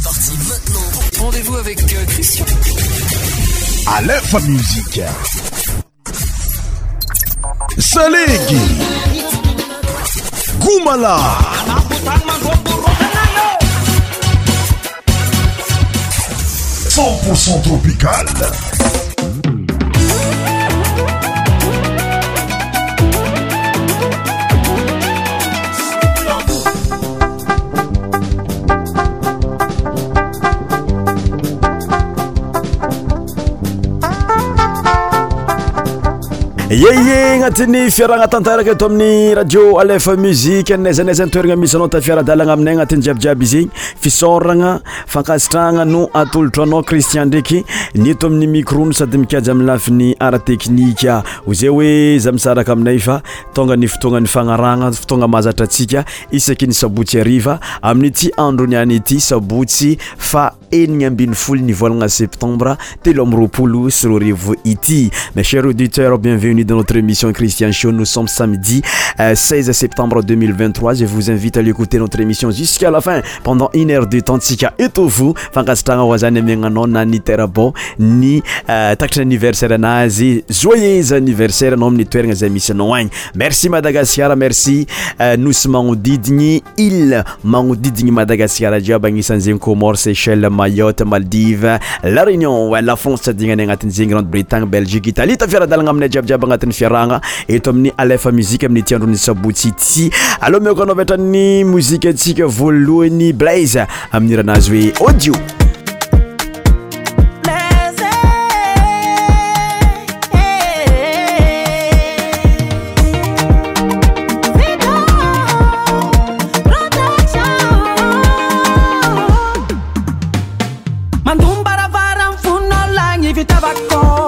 C'est parti maintenant. Rendez-vous avec euh, Christian. À l'info musique. Salégui. Goumala. Goumala. 100% tropical. yeye agnatin'ny fiaragna tantaraka eto amin'ny radio alf muziqe nazanazantoerigna misy anao tafiaradalana aminay anatin'ny jiabijiaby zegny fisorana fankasitrana no atolotro anao cristian ndraky neto amin'ny microno sady mikaja aminy lafiny ar teknike ozay oe za misaraka aminay fa tonga ny fotoagna ny fanarana ftonga mahazatra atsika isaky ny sabotsy ariva amin' ity androny any ity sabotsy fa oanaseptembre tel rlosrr ity ma cher auditeura bienvenudan notreémission cristiannssosamedi 6 euh, septembre 203 ite notreémission jusqa fin pendant une heure de temps sika etf fangasitrana zay aminaao naniteb nytitranniversaire euh, anazy joyes anniversaire minytoerana zay misyanao agny merci madagascar merci euh, nos manodidiny ile manodidiny madagasar djiab anisanzenym mayotte maldive la réunion e la france sadinanay agnatin' zegny grande bretagne belgique italie tafiara-dalagna aminay djiabadjiaby agnatin'ny fiarahagna eto amin'ny alefa muzike amin'ny iti androny sabotsyty aloha mioka anao vetrany mozika atsika volohan'ny blaze amin'ni rahanazy hoe audio manدumbaravaranfunnolayi vitevco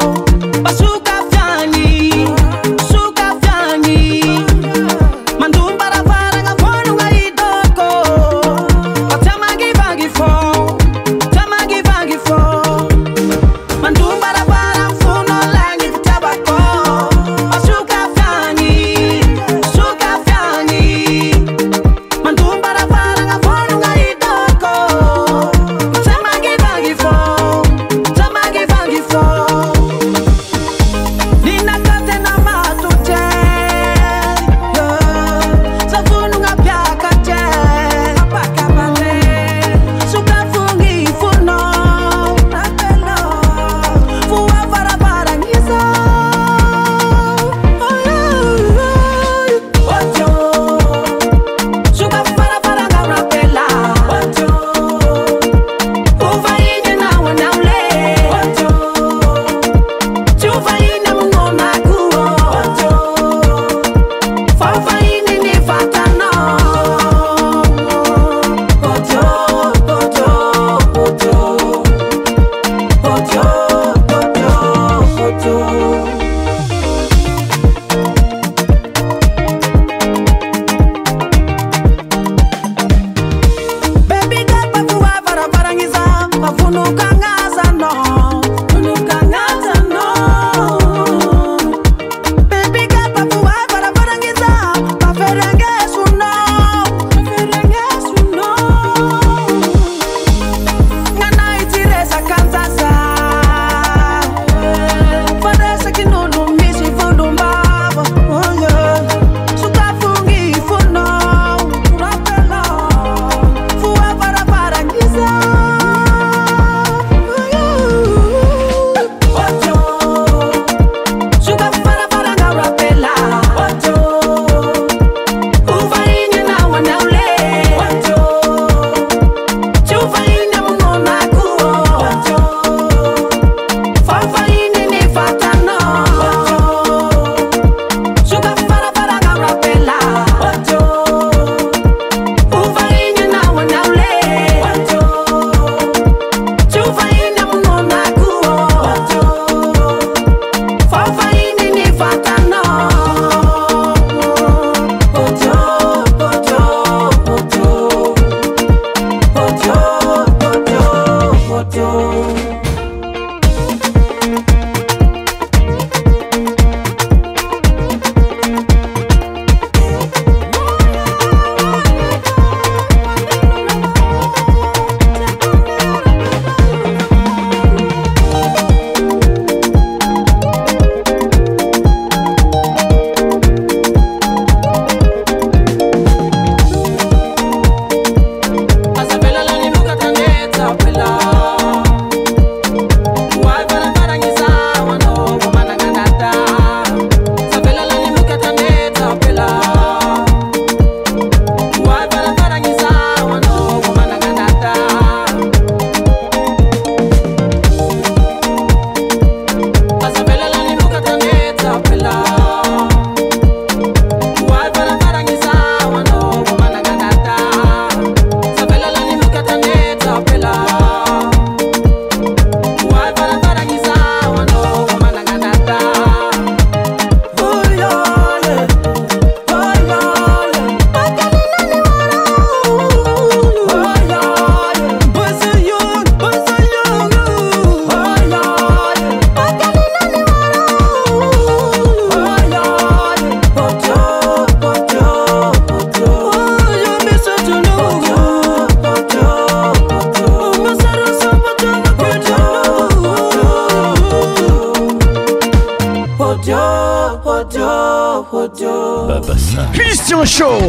Christian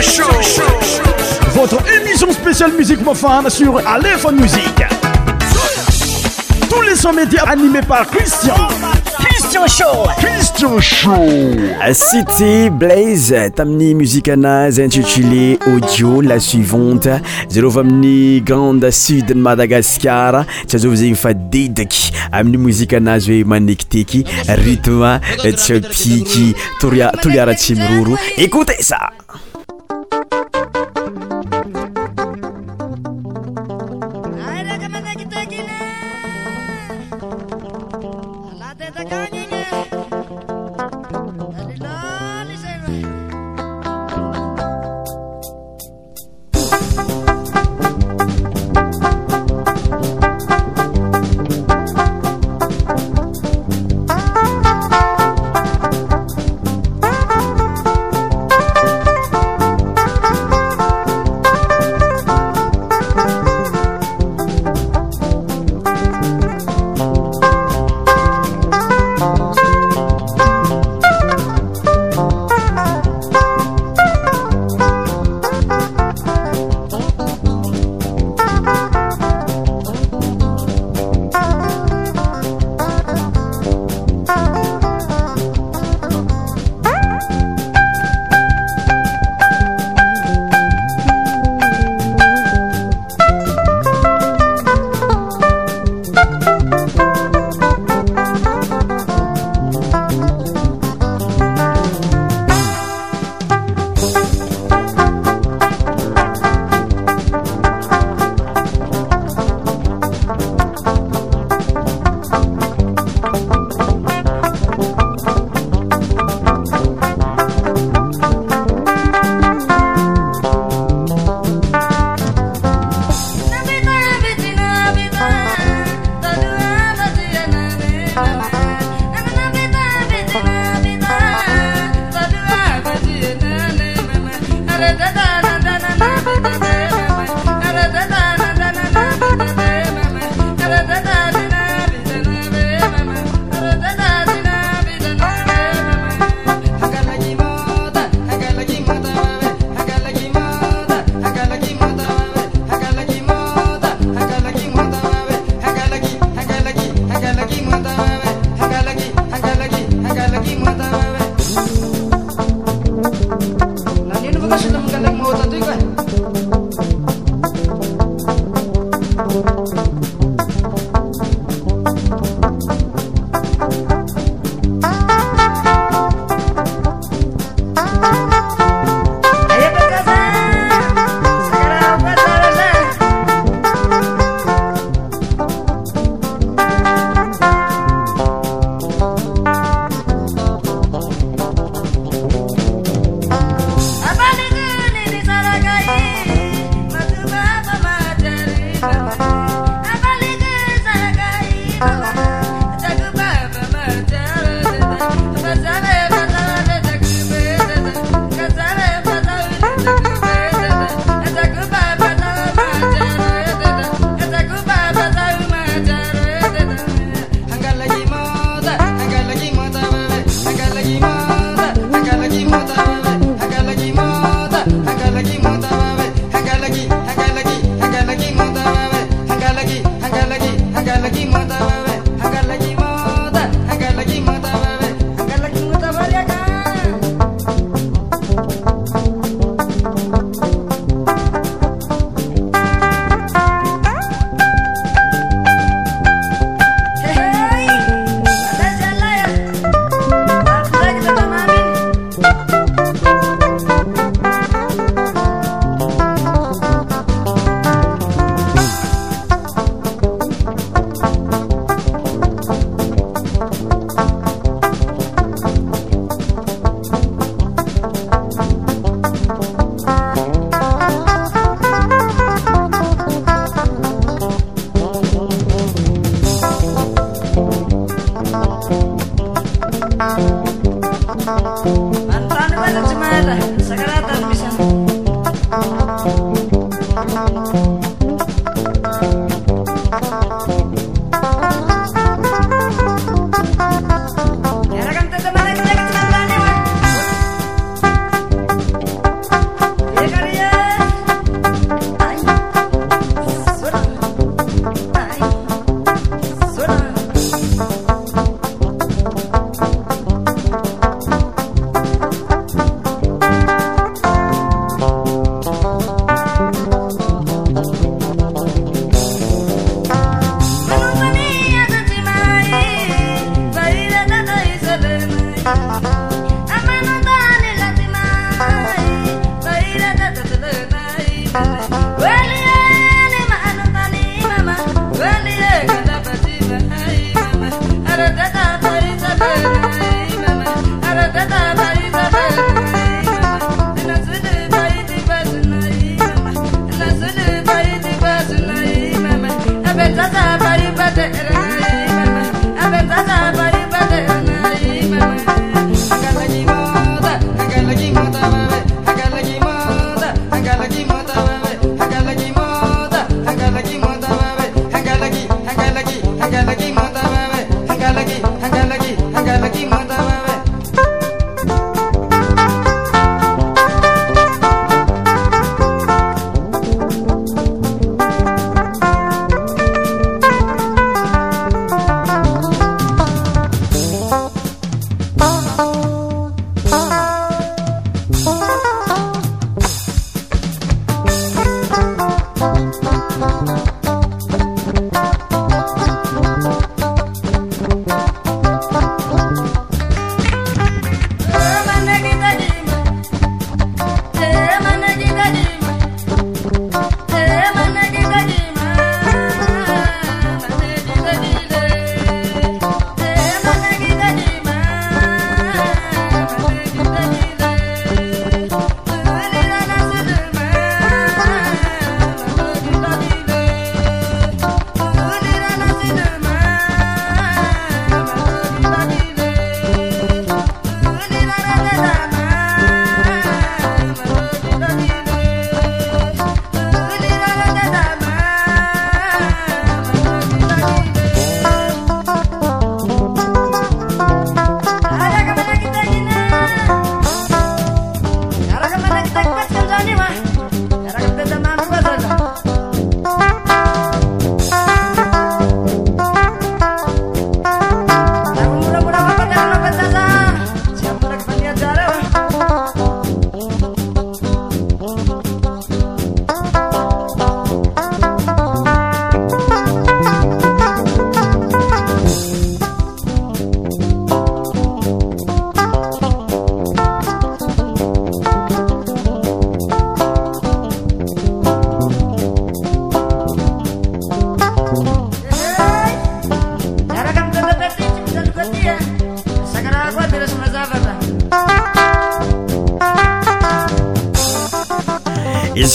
Show. Christian Show. Votre émission spéciale musique mofane sur Alephone Musique. Tous les 100 médias animés par Christian. cestionshowcity blaze tamin'ny muzike anazy intitulé audio la suivante zareo va amin'ny grande sud madagascar tsy azaovazegny fadediky amin'ny mozika anazy hoe manekiteky rytme tsyapiky tortoloiaratsi miroro écoute sa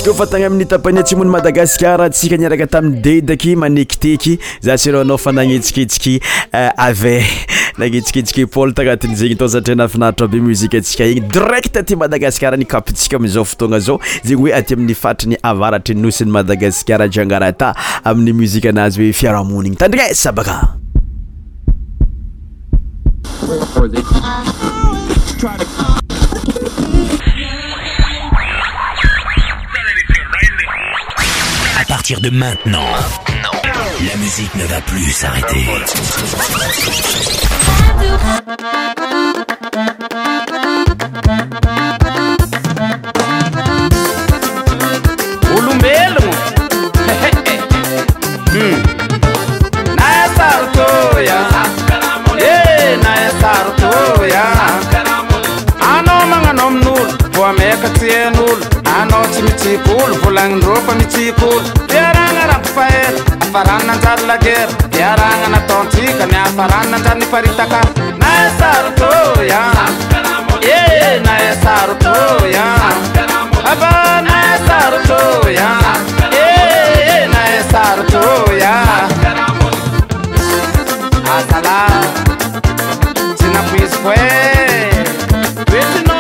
ofatana amin'nytapani ty mony madagasikar atsika niaraka tamiy deaky manekiteky zasraafa nanetsikesiaanetietan'zeny euh, tsarinaairitr emsainy iectatymadagasarkapsi amzao fotoanazao zegny oe at aminyfatriny aratrysin'y madagasar jangarata amin'y musikanazy oe fiarahamongny tandriaa partir de maintenant, la musique ne va plus s'arrêter. mitikoolo volagnindrô fa mitsikoolo iaragna rako fael afarannanano la gerra iaragna natantrika ny afarannananynifaritaka na str aeatr araastr ayakoizy o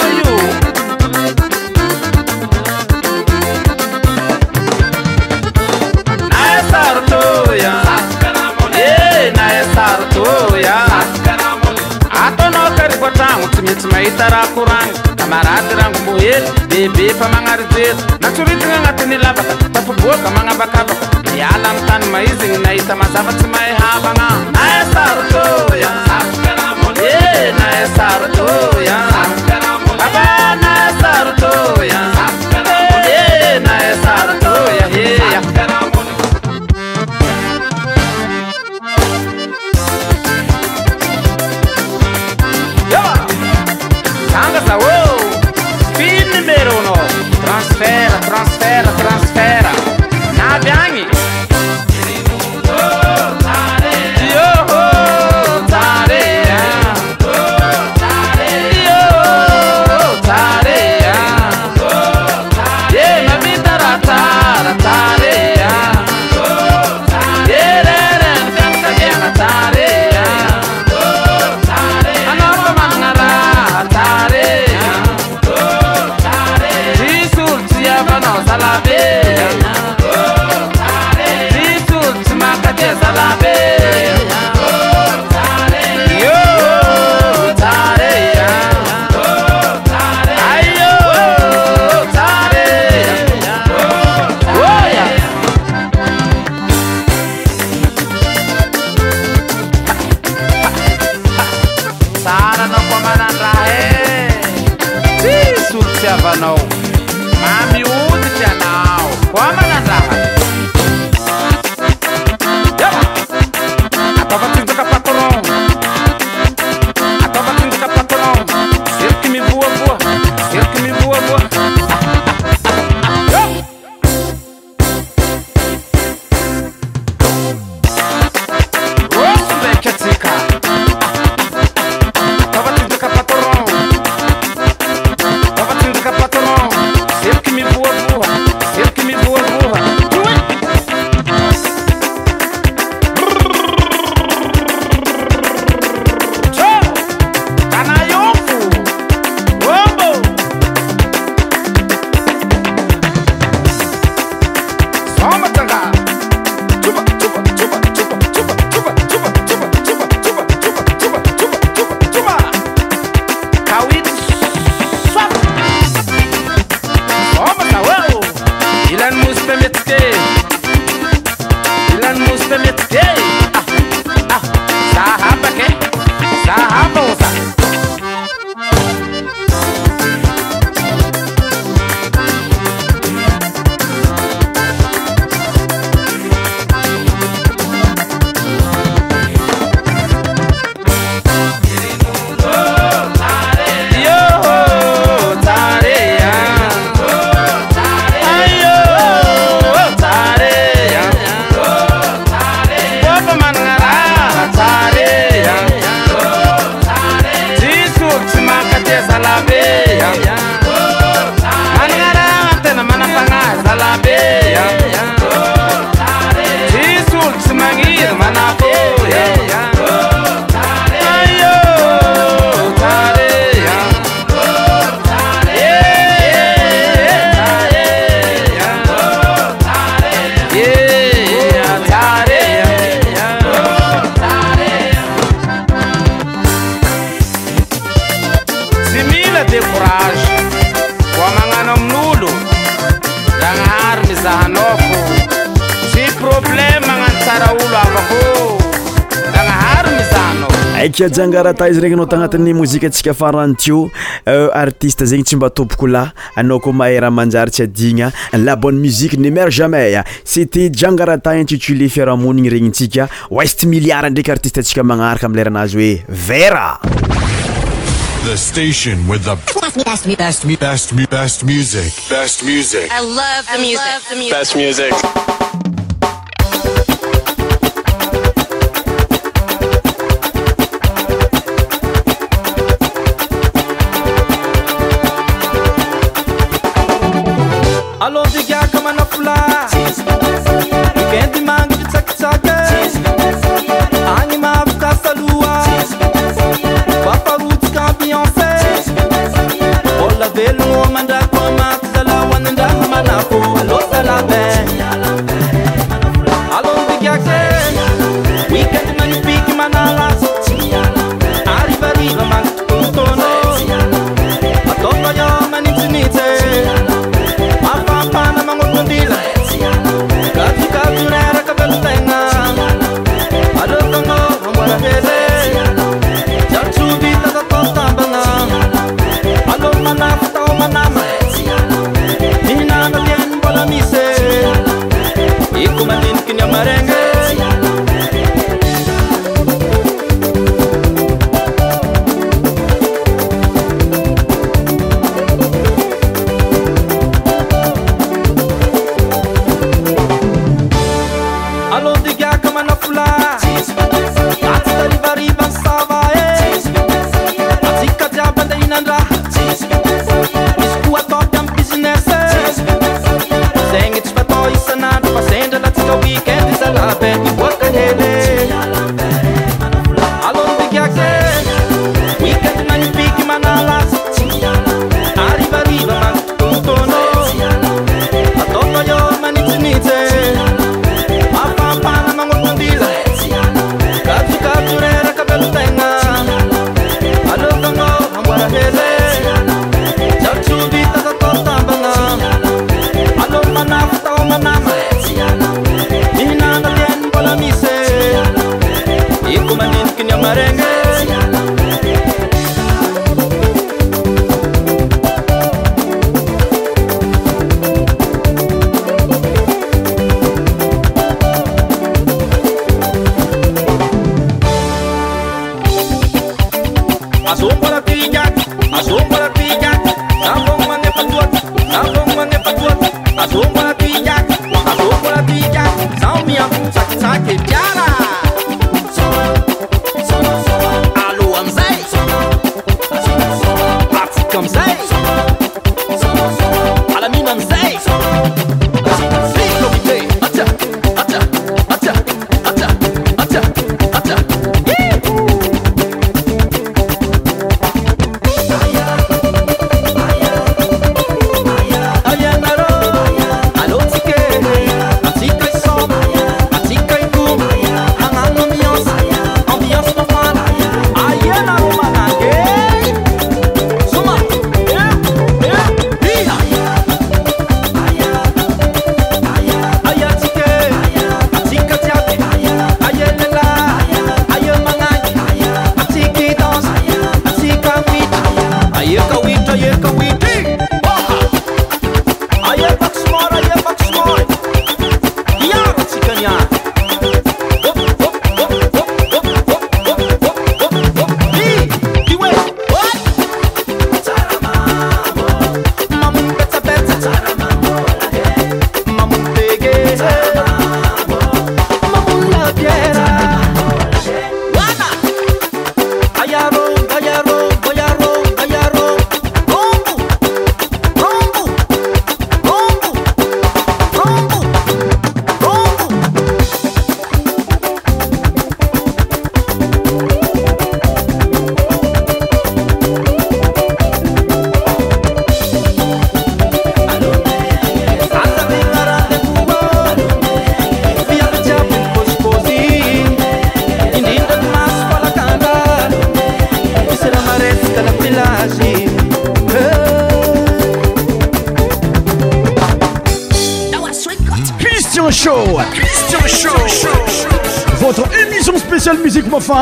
aiky jangarata izy dey nao tanatin'ny mozikaatsika farantio euh, artiste zegny tsy mba tompoko lah anao koa mahay ra manjary tsy adigna la bonne musique nemar jamai a ceta jangarata intitulé fiarahamoniny regnintsika west miliard ndraiky artiste ntsika magnaraka amilerahanazy hoe vera The station with the best, me, best, me, best, me, best music. Best music. I love the I music. Love the music. Best music. Hello, I want I Hello,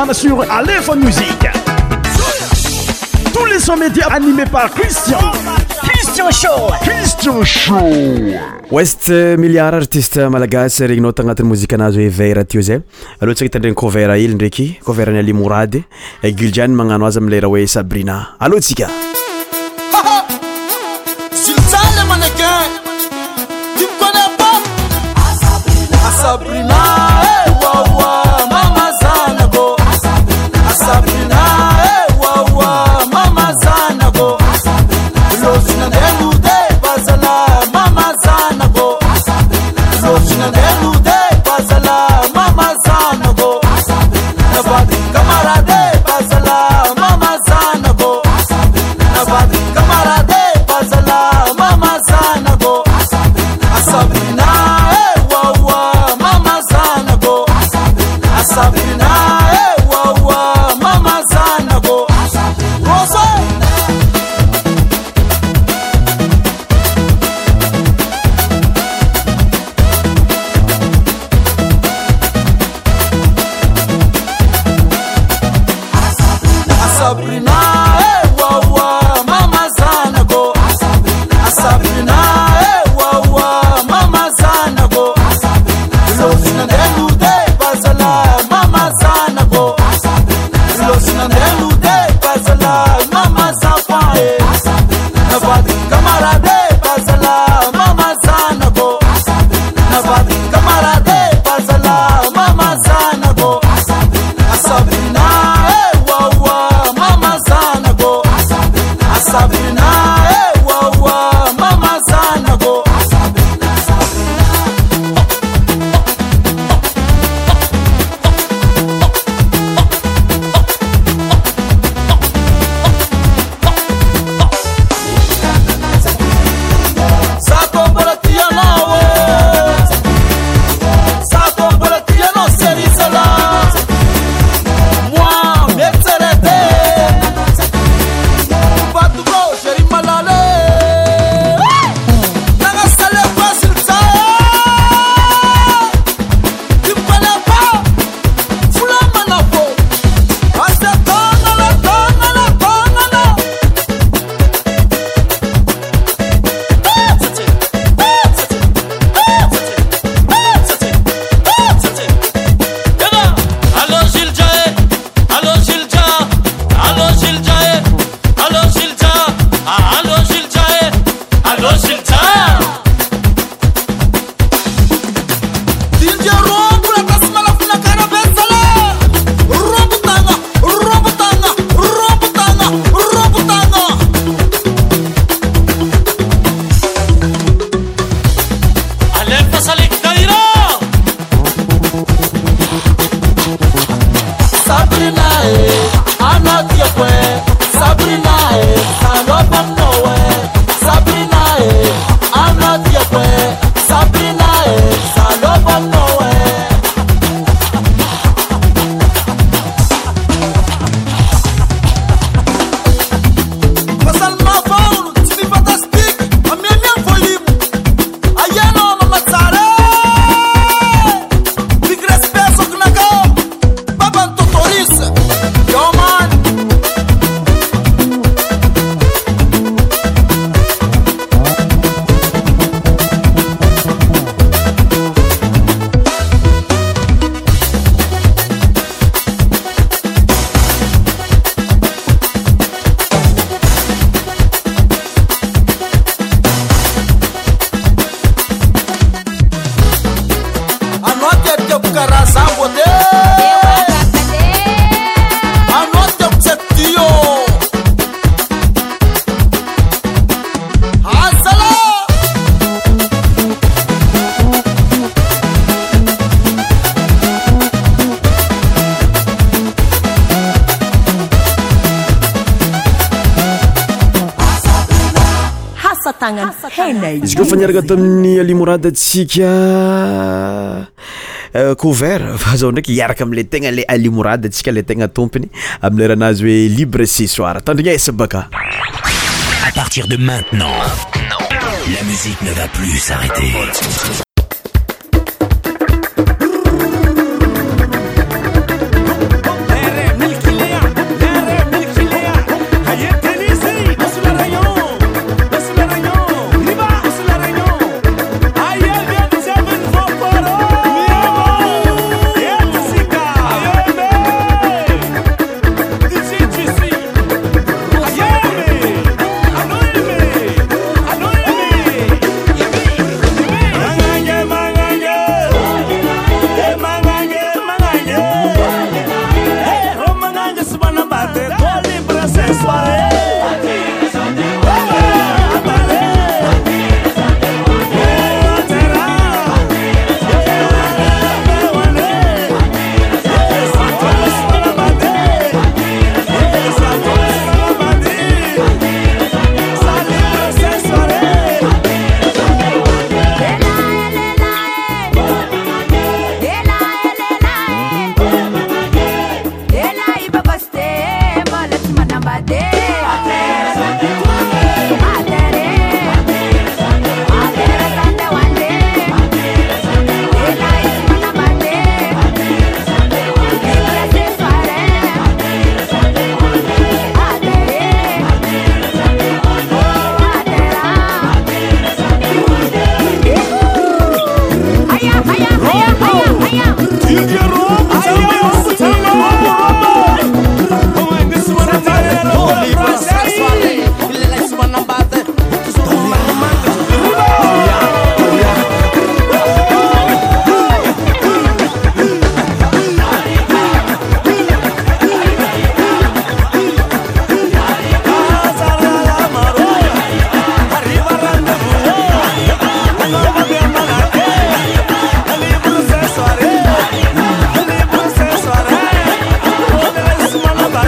cristian show west euh, milliard artiste euh, malagasy regninao tagnatin'ny mozika anazy oe vara tyo zay alohantsika itandregny kovert ily ndraiky kovert ny alimorady e guljiane magnano azy amleraha hoe sabrina aloantsika araka ata amin'ny alimorade atsika kouvert euh, fa zao ndraiky iaraka amle tegna le alimorade atsika le tegna tompony amleranazy hoe libre se soir tandrigna esa baka à partir de maintenant la musique ne va plus sarrater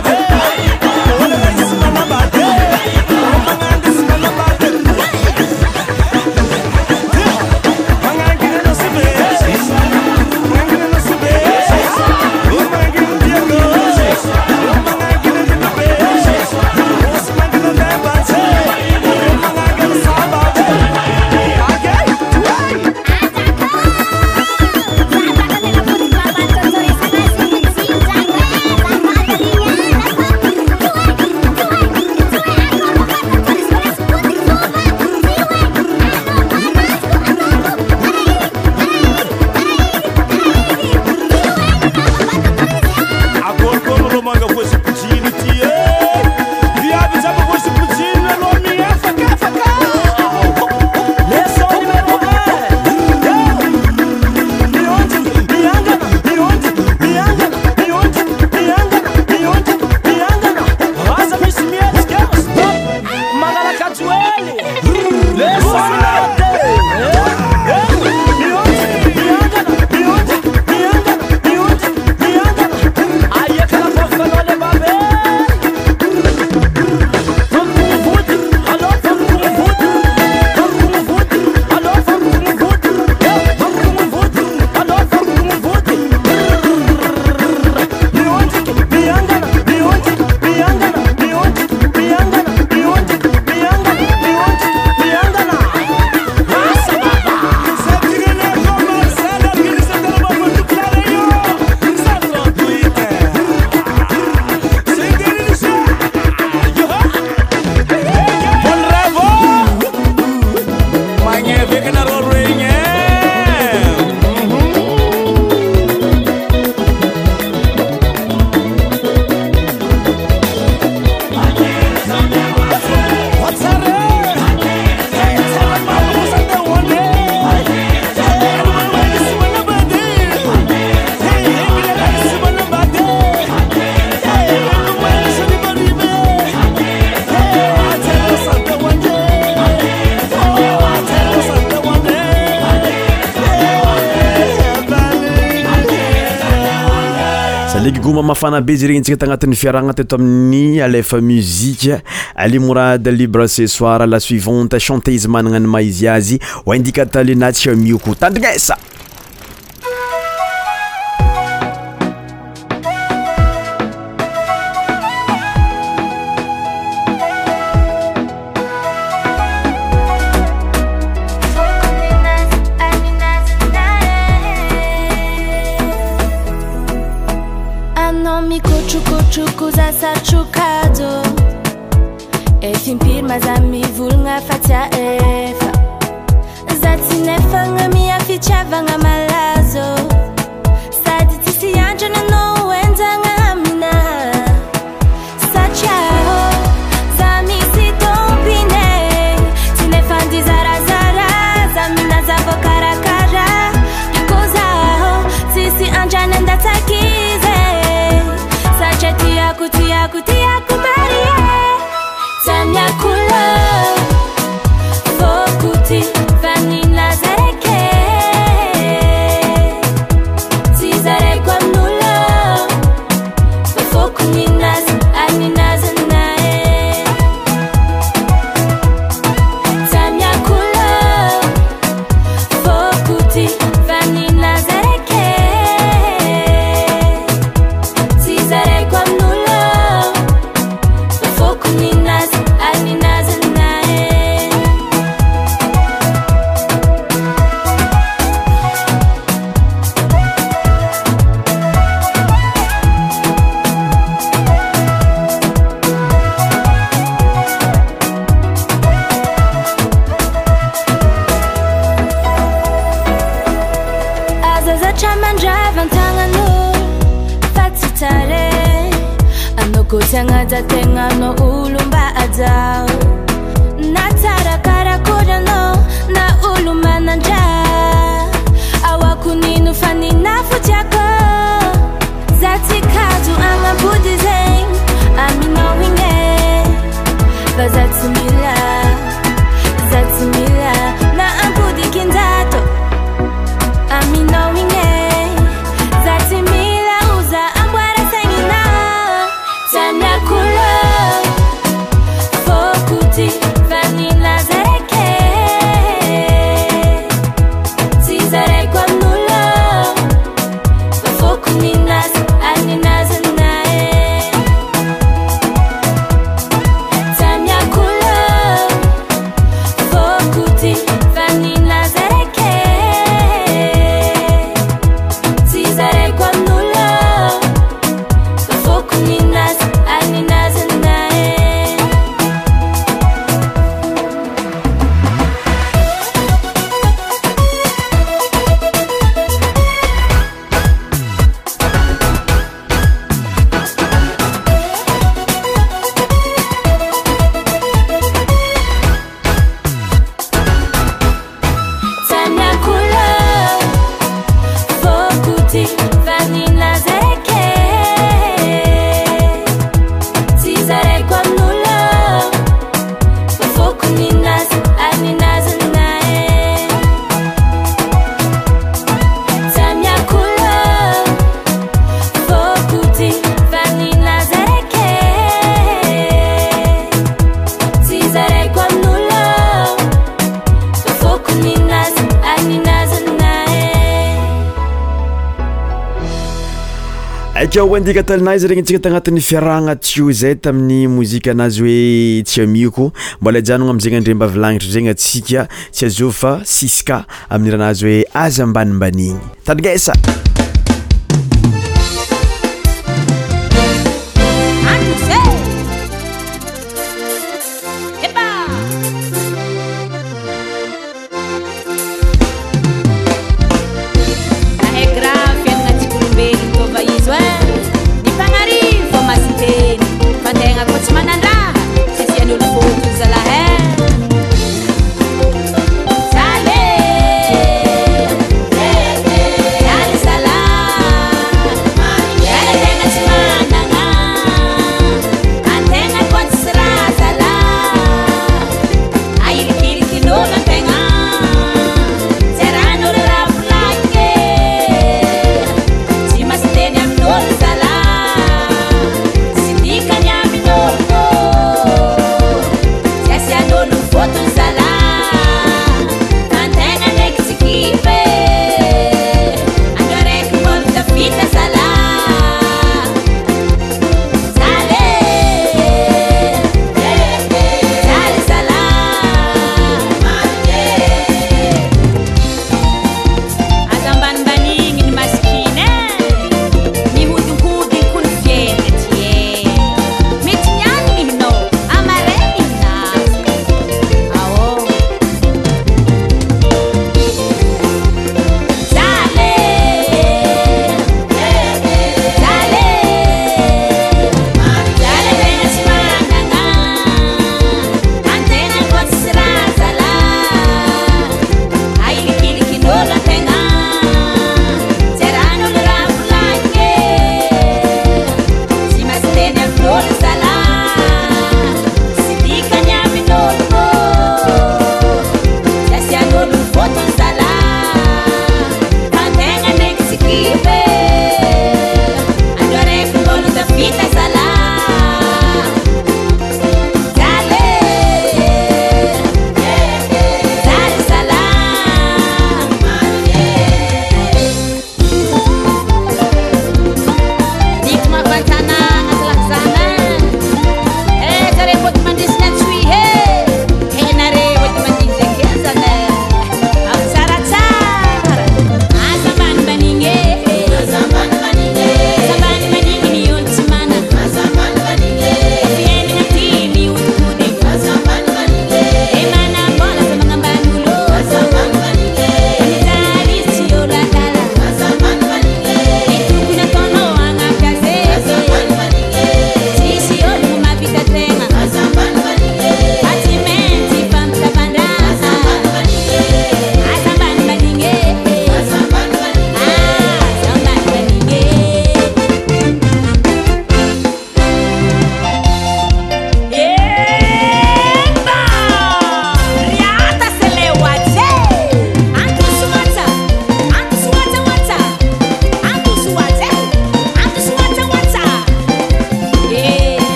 Marco. fabe ize regny intsika tagnatin'ny fiaragna teto amin'ny alefa muzike alimorade libre cesoir la suivante chanté izy manana any maha izy azy hoindikatalenatsyamio ko tandrignesa ka hoandika talina izy regny antsika tagnatin'ny fiarahagna tyo zay tamin'ny mozika anazy hoe tsyamiko mbola aijanogna amiizegny andre mba avilagnitry zagny atsika tsy azao fa siska amin'n' rahanazy hoe aza ambanimbanigny tanigesa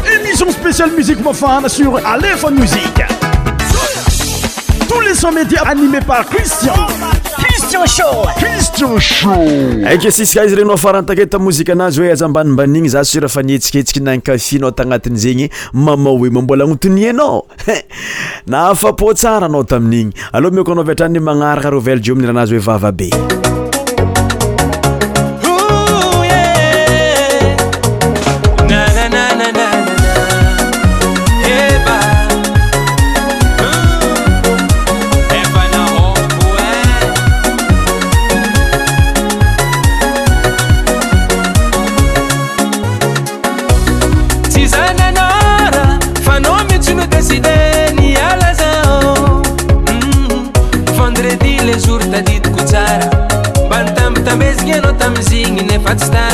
cristian sho aiky sisyka izy regny nao farantaketa mozika anazy hoe aizambanimbanigny za sura fa nietsiketsika nanykafinao tagnatin' zegny mamahoe mo mbola anotonia anao hen na afapô tsara anao tamin'igny aloha miko anao avi atranyny magnaraka rvely dreo mi'ny rahanazy hoe vavabe can't stand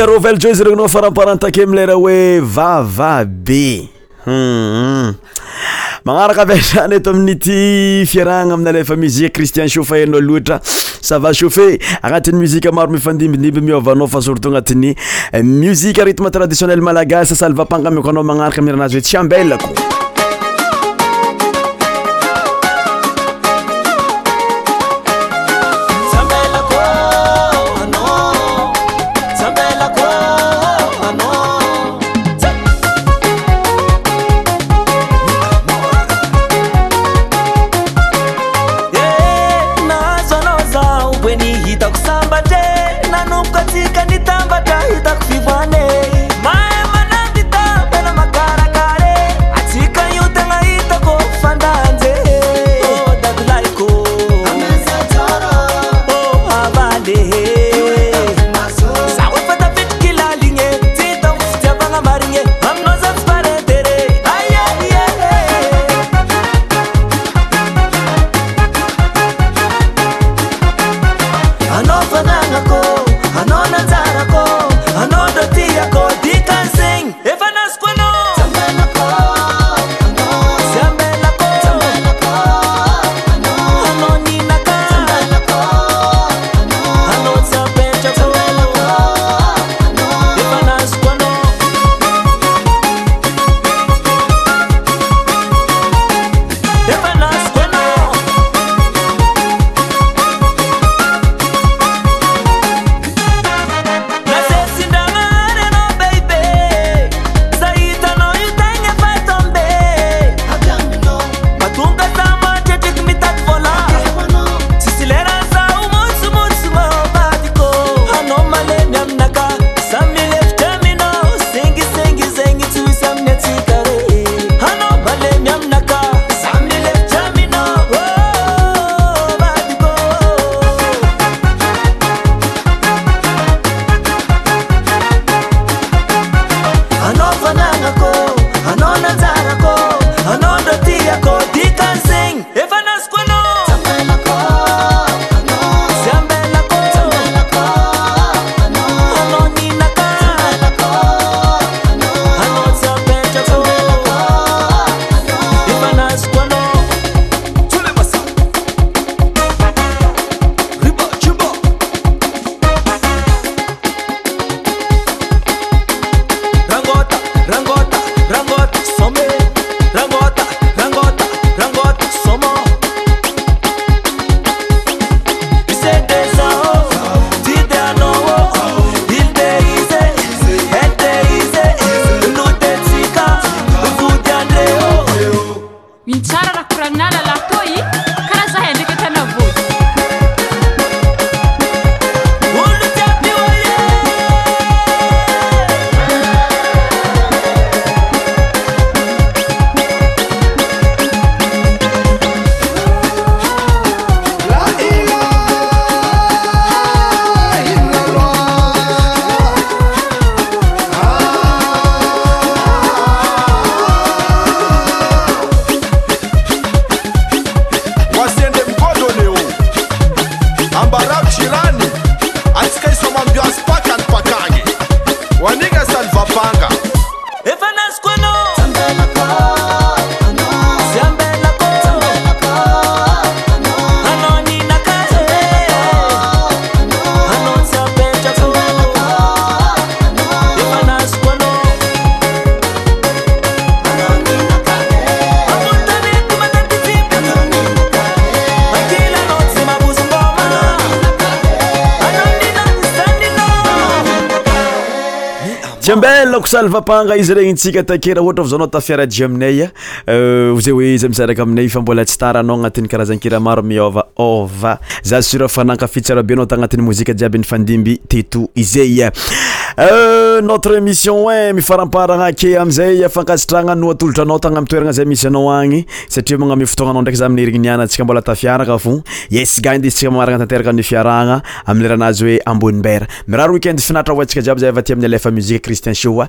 rovell jose regnna faramporentake amilera hoe vavabe hum hmm. magnaraka avy sany eto amin'ny ty fiarahana aminalefa musiqe cristien chauffet anao loatra sava chauffet agnatin'ny muzika maro mifandimbindimby miovanao fa surtout agnatin'ny muziqe rithme traditionnel malagasy salvapanga amiko anao magnaraka amin'y rahanazy hoe tsy ambelako ko alvapanga izyegny tsika takea ohatra ao nao taiaaayaapaaneiaeedinaao nsika iaby zaa mnny la efa mzika cristian saa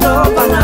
tó bàlá.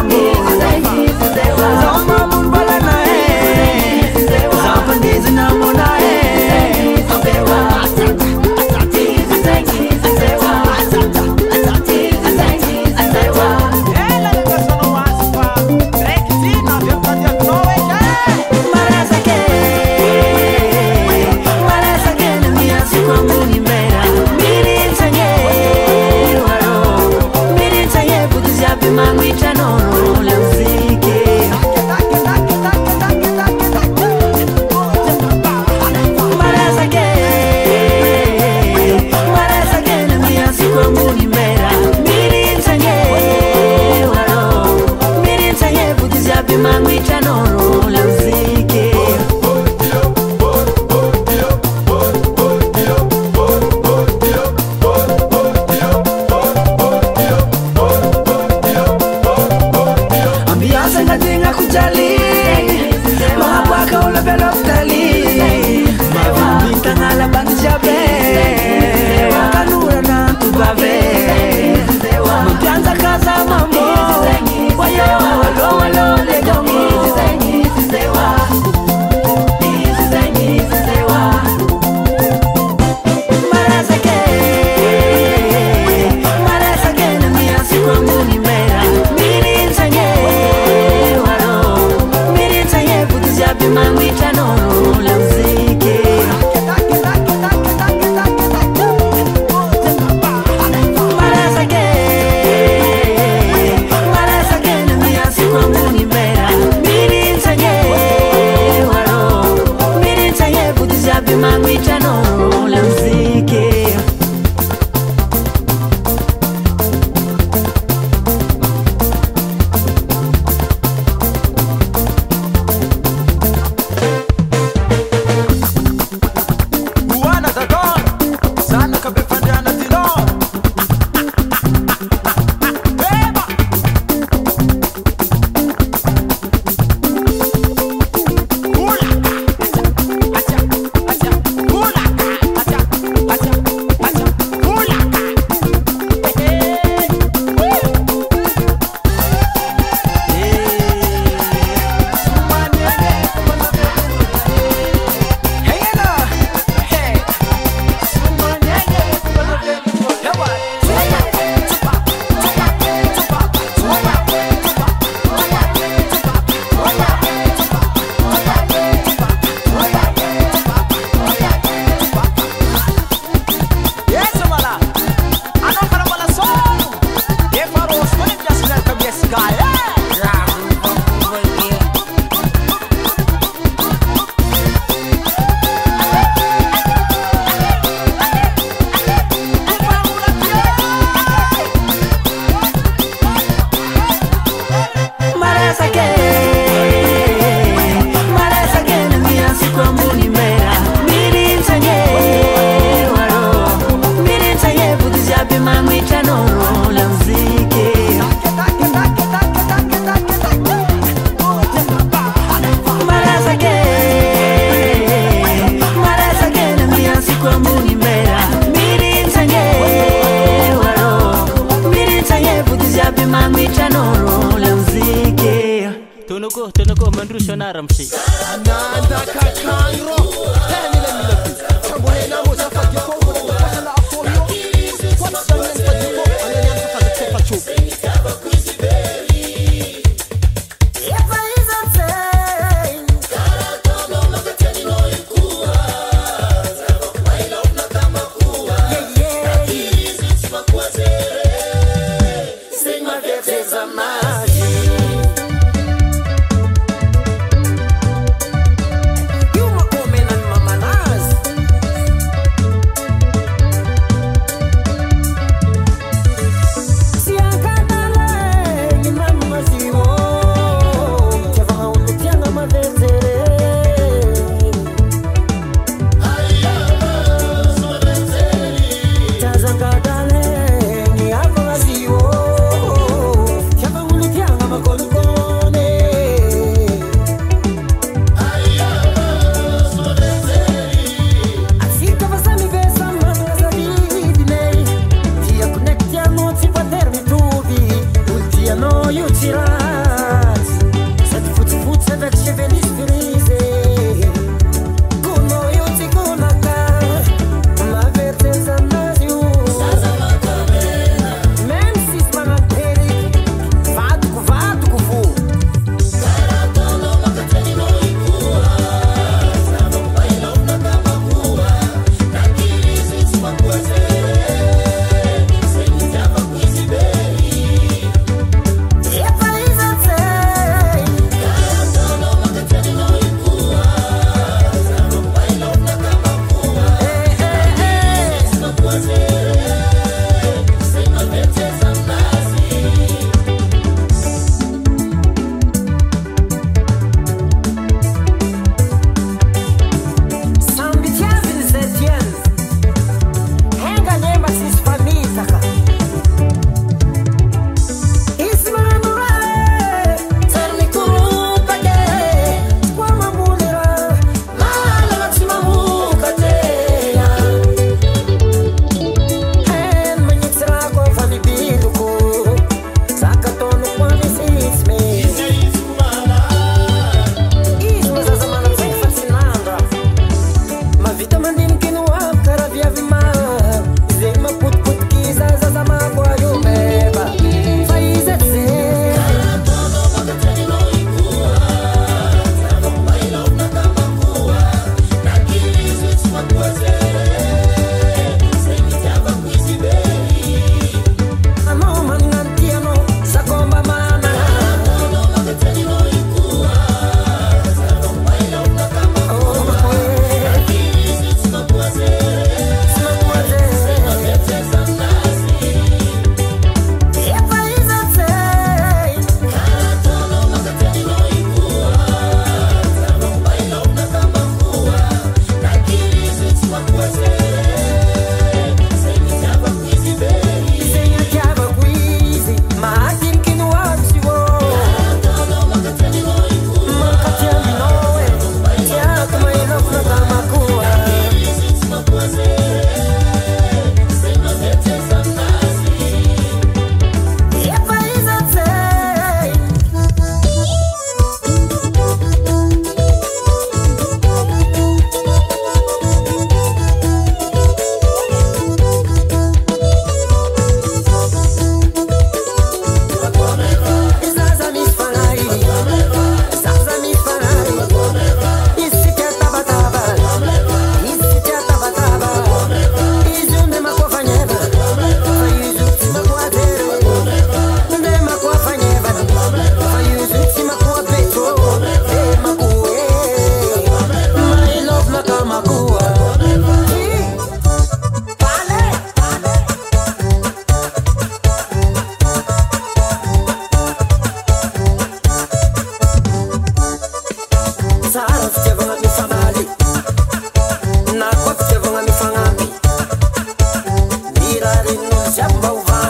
gonna se aprovado.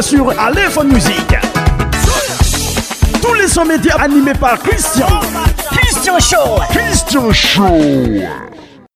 sur Aléphone Musique. Tous les sons médias animés par Christian. Christian Show. Christian Show.